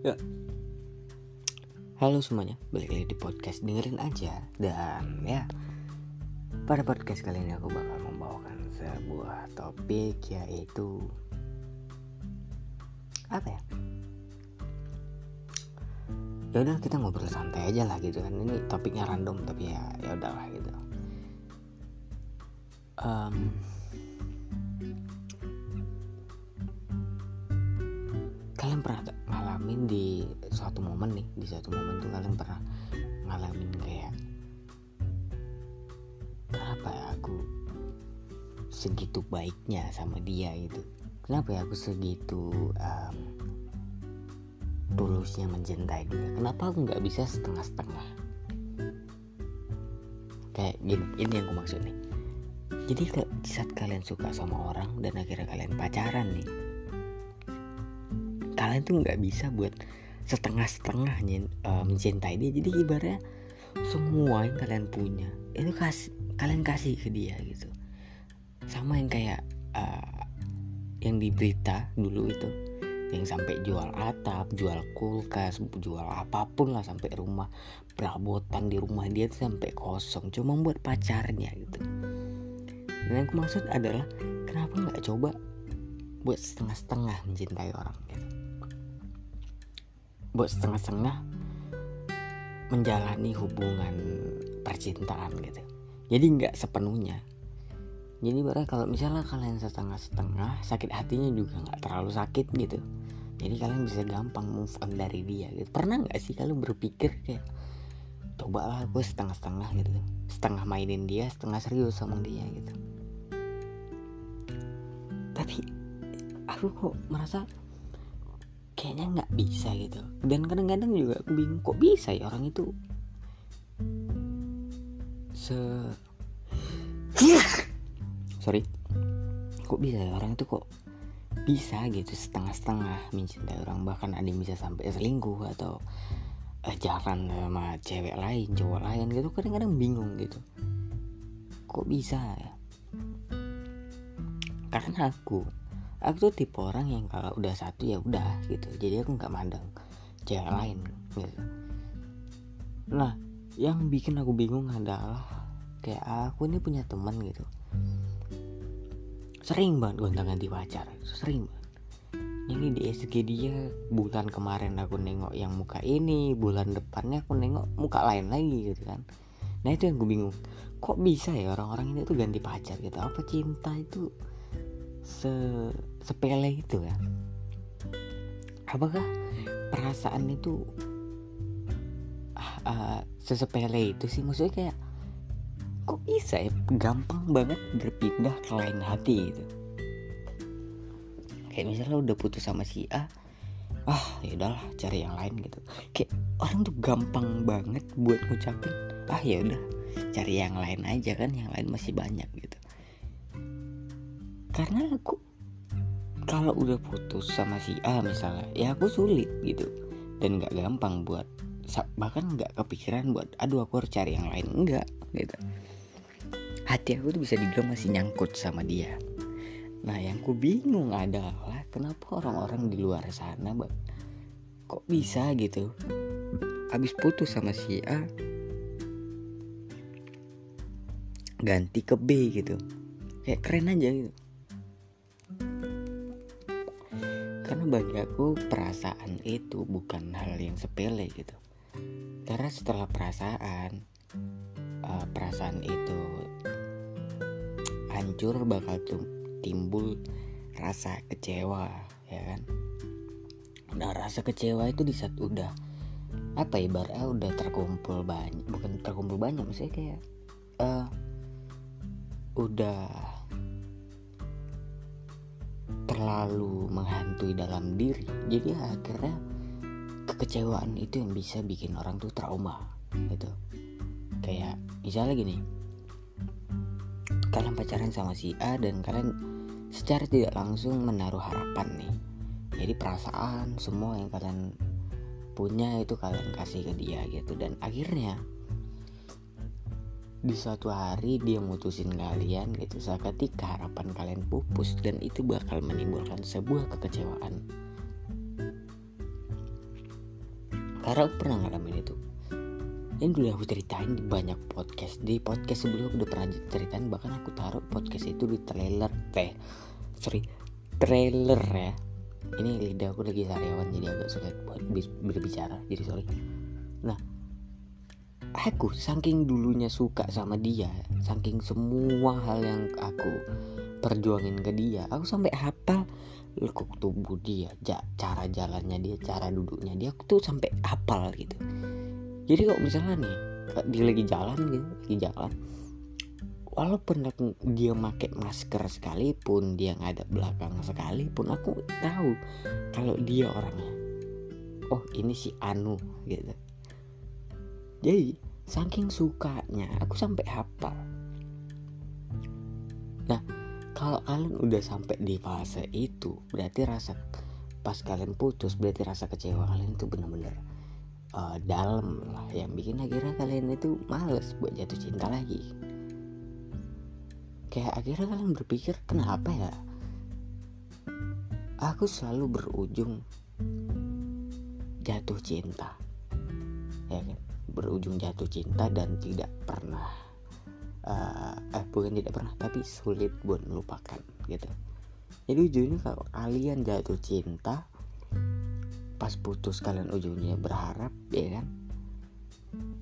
Ya. Halo semuanya, balik lagi di podcast dengerin aja dan ya pada podcast kali ini aku bakal membawakan sebuah topik yaitu apa ya? Ya udah kita ngobrol santai aja lah gitu kan. Ini topiknya random tapi ya ya udahlah gitu. Um, kalian pernah ngalamin di suatu momen nih di suatu momen tuh kalian pernah ngalamin kayak kenapa ya aku segitu baiknya sama dia gitu? Kenapa ya aku segitu um, tulusnya mencintai dia? Kenapa aku nggak bisa setengah-setengah? Kayak gini ini yang aku maksud nih. Jadi saat kalian suka sama orang dan akhirnya kalian pacaran nih kalian tuh nggak bisa buat setengah-setengah uh, mencintai dia. Jadi ibaratnya semua yang kalian punya itu kasih kalian kasih ke dia gitu. Sama yang kayak uh, yang di berita dulu itu yang sampai jual atap, jual kulkas, jual apa pun lah sampai rumah perabotan di rumah dia tuh sampai kosong cuma buat pacarnya gitu. Dan yang aku maksud adalah kenapa nggak coba buat setengah-setengah mencintai orang gitu buat setengah-setengah menjalani hubungan percintaan gitu. Jadi nggak sepenuhnya. Jadi berarti kalau misalnya kalian setengah-setengah sakit hatinya juga nggak terlalu sakit gitu. Jadi kalian bisa gampang move on dari dia gitu. Pernah nggak sih kalian berpikir kayak cobalah gue setengah-setengah gitu. Setengah mainin dia setengah serius sama dia gitu. Tapi aku kok merasa kayaknya nggak bisa gitu. Dan kadang-kadang juga aku bingung kok bisa ya orang itu? Se sorry. Kok bisa ya orang itu kok bisa gitu setengah-setengah mencintai orang? Bahkan ada yang bisa sampai selingkuh atau eh, jalan sama cewek lain cowok lain gitu. Kadang-kadang bingung gitu. Kok bisa ya? Karena aku aku tuh tipe orang yang kalau udah satu ya udah gitu. Jadi aku nggak mandang cewek lain gitu. Nah yang bikin aku bingung adalah kayak aku ini punya teman gitu. Sering banget gonta ganti pacar sering banget. Ini di SG dia bulan kemarin aku nengok yang muka ini bulan depannya aku nengok muka lain lagi gitu kan. Nah itu yang gue bingung. Kok bisa ya orang-orang ini tuh ganti pacar gitu? Apa cinta itu se sepele itu ya. Apakah perasaan itu uh, sesepele itu sih? Maksudnya kayak kok bisa ya? Gampang banget berpindah ke lain hati gitu. Kayak misalnya udah putus sama si A ah ya udahlah cari yang lain gitu. Kayak orang tuh gampang banget buat ngucapin ah ya udah cari yang lain aja kan yang lain masih banyak gitu karena aku kalau udah putus sama si A misalnya ya aku sulit gitu. Dan nggak gampang buat bahkan nggak kepikiran buat aduh aku harus cari yang lain. Enggak gitu. Hati aku tuh bisa dibilang masih nyangkut sama dia. Nah yang ku bingung adalah kenapa orang-orang di luar sana bang kok bisa? gitu. Habis putus sama si A ganti ke B gitu. Kayak keren aja gitu bagi aku perasaan itu bukan hal yang sepele gitu. Karena setelah perasaan uh, perasaan itu hancur bakal timbul rasa kecewa ya kan? Nah rasa kecewa itu di saat udah apa ibaratnya udah terkumpul banyak bukan terkumpul banyak maksudnya kayak uh, udah terlalu menghantui dalam diri. Jadi akhirnya kekecewaan itu yang bisa bikin orang tuh trauma gitu. Kayak misalnya gini kalian pacaran sama si A dan kalian secara tidak langsung menaruh harapan nih. Jadi perasaan semua yang kalian punya itu kalian kasih ke dia gitu. Dan akhirnya di suatu hari dia mutusin kalian gitu. Saat ketika harapan kalian pupus dan itu bakal menimbulkan sebuah kekecewaan. Karena aku pernah ngalamin itu. Ini udah aku ceritain di banyak podcast. Di podcast sebelumnya aku udah pernah ceritain bahkan aku taruh podcast itu di trailer teh. Sorry trailer ya. Ini lidah aku lagi sariawan jadi agak sulit buat berbicara. Jadi sorry. Nah aku saking dulunya suka sama dia saking semua hal yang aku perjuangin ke dia aku sampai hafal lekuk tubuh dia cara jalannya dia cara duduknya dia aku tuh sampai hafal gitu. Jadi kalau misalnya nih dia lagi jalan gitu lagi jalan walaupun dia pakai masker sekalipun dia ngadap belakang sekalipun aku tahu kalau dia orangnya oh ini si Anu gitu jadi saking sukanya aku sampai hafal. Nah kalau kalian udah sampai di fase itu berarti rasa pas kalian putus berarti rasa kecewa kalian itu bener-bener uh, dalam lah. Yang bikin akhirnya kalian itu males buat jatuh cinta lagi. Kayak akhirnya kalian berpikir kenapa ya? Aku selalu berujung jatuh cinta. Ya kan berujung jatuh cinta dan tidak pernah uh, eh bukan tidak pernah tapi sulit buat melupakan gitu. Jadi ujungnya kalau kalian jatuh cinta pas putus kalian ujungnya berharap ya kan?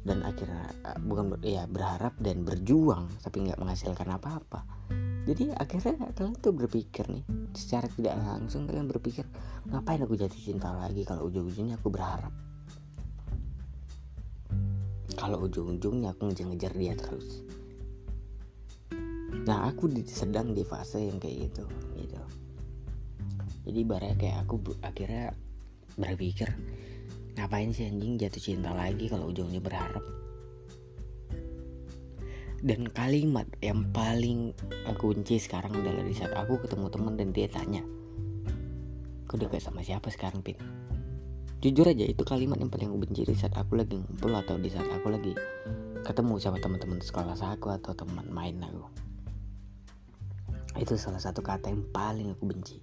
Dan akhirnya eh, bukan ya berharap dan berjuang tapi nggak menghasilkan apa-apa. Jadi akhirnya kalian tuh berpikir nih secara tidak langsung kalian berpikir ngapain aku jatuh cinta lagi kalau ujung-ujungnya aku berharap kalau ujung-ujungnya aku ngejar-ngejar dia terus. Nah aku sedang di fase yang kayak gitu gitu. Jadi barang kayak aku akhirnya berpikir ngapain sih anjing jatuh cinta lagi kalau ujungnya berharap? Dan kalimat yang paling kunci sekarang adalah di saat aku ketemu temen dan dia tanya kau dekat sama siapa sekarang Pin jujur aja itu kalimat yang paling aku benci di saat aku lagi ngumpul atau di saat aku lagi ketemu sama teman-teman sekolah aku atau teman main aku. Itu salah satu kata yang paling aku benci.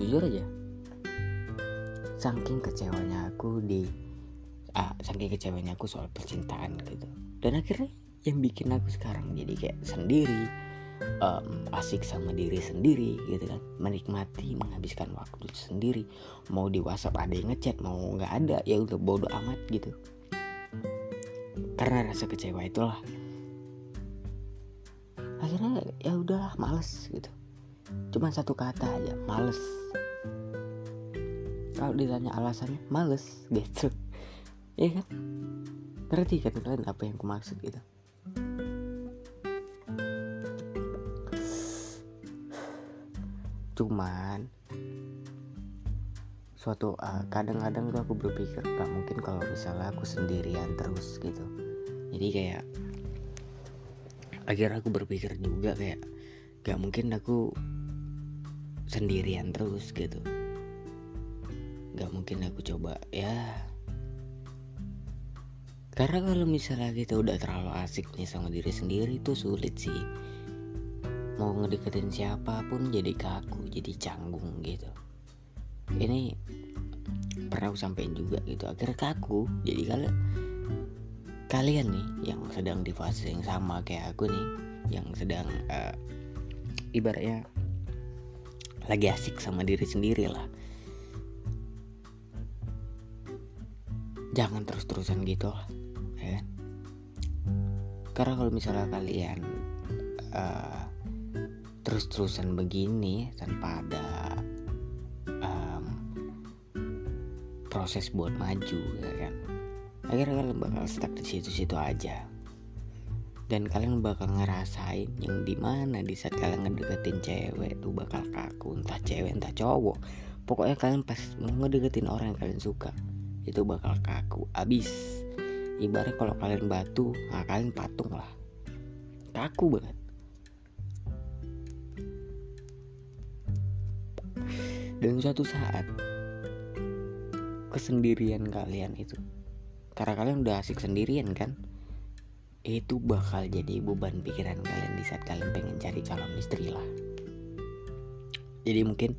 Jujur aja. Saking kecewanya aku di ah, saking kecewanya aku soal percintaan gitu. Dan akhirnya yang bikin aku sekarang jadi kayak sendiri um, asik sama diri sendiri gitu kan. Menikmati menghabiskan waktu sendiri. Mau di WhatsApp ada yang ngechat mau nggak ada ya udah bodoh amat gitu. Karena rasa kecewa itulah. Akhirnya ya udahlah males gitu. Cuma satu kata aja males. Kalau ditanya alasannya males gitu. Ya kan? Ngerti kan kalian apa yang aku maksud gitu cuman suatu uh, kadang-kadang tuh aku berpikir gak mungkin kalau misalnya aku sendirian terus gitu. Jadi kayak akhirnya aku berpikir juga kayak gak mungkin aku sendirian terus gitu. Gak mungkin aku coba ya. Karena kalau misalnya kita udah terlalu asik nih sama diri sendiri itu sulit sih mau ngedeketin siapa pun jadi kaku jadi canggung gitu. Ini pernah aku sampein juga gitu akhirnya kaku. Jadi kalian kalian nih yang sedang di fase yang sama kayak aku nih yang sedang uh, ibaratnya lagi asik sama diri sendiri lah. Jangan terus-terusan gitu lah ya kan? karena kalau misalnya kalian uh, terus-terusan begini tanpa ada um, proses buat maju ya kan? Akhirnya kalian bakal stuck di situ-situ aja. Dan kalian bakal ngerasain yang di mana di saat kalian ngedeketin cewek tuh bakal kaku entah cewek entah cowok. Pokoknya kalian pas mau ngedeketin orang yang kalian suka itu bakal kaku abis. Ibarat kalau kalian batu nah kalian patung lah. Kaku banget dan suatu saat kesendirian kalian itu karena kalian udah asik sendirian kan itu bakal jadi beban pikiran kalian di saat kalian pengen cari calon istri lah. Jadi mungkin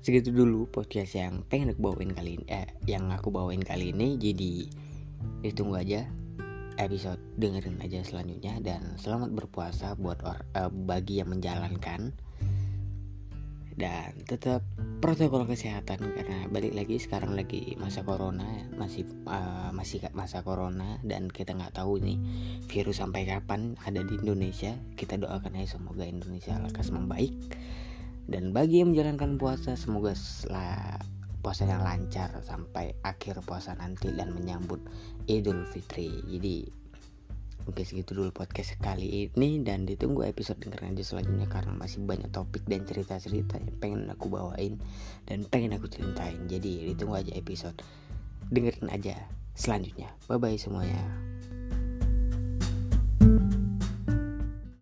segitu dulu podcast yang pengen aku bawain kali ini eh, yang aku bawain kali ini. Jadi ditunggu aja episode dengerin aja selanjutnya. Dan selamat berpuasa buat or, uh, bagi yang menjalankan dan tetap protokol kesehatan karena balik lagi sekarang lagi masa corona masih uh, masih masa corona dan kita nggak tahu nih virus sampai kapan ada di Indonesia. Kita doakan aja semoga Indonesia lekas membaik. Dan bagi yang menjalankan puasa semoga setelah puasanya lancar sampai akhir puasa nanti dan menyambut Idul Fitri. Jadi Oke segitu dulu podcast kali ini dan ditunggu episode dengerin aja selanjutnya karena masih banyak topik dan cerita-cerita yang pengen aku bawain dan pengen aku ceritain. Jadi ditunggu aja episode dengerin aja selanjutnya. Bye bye semuanya.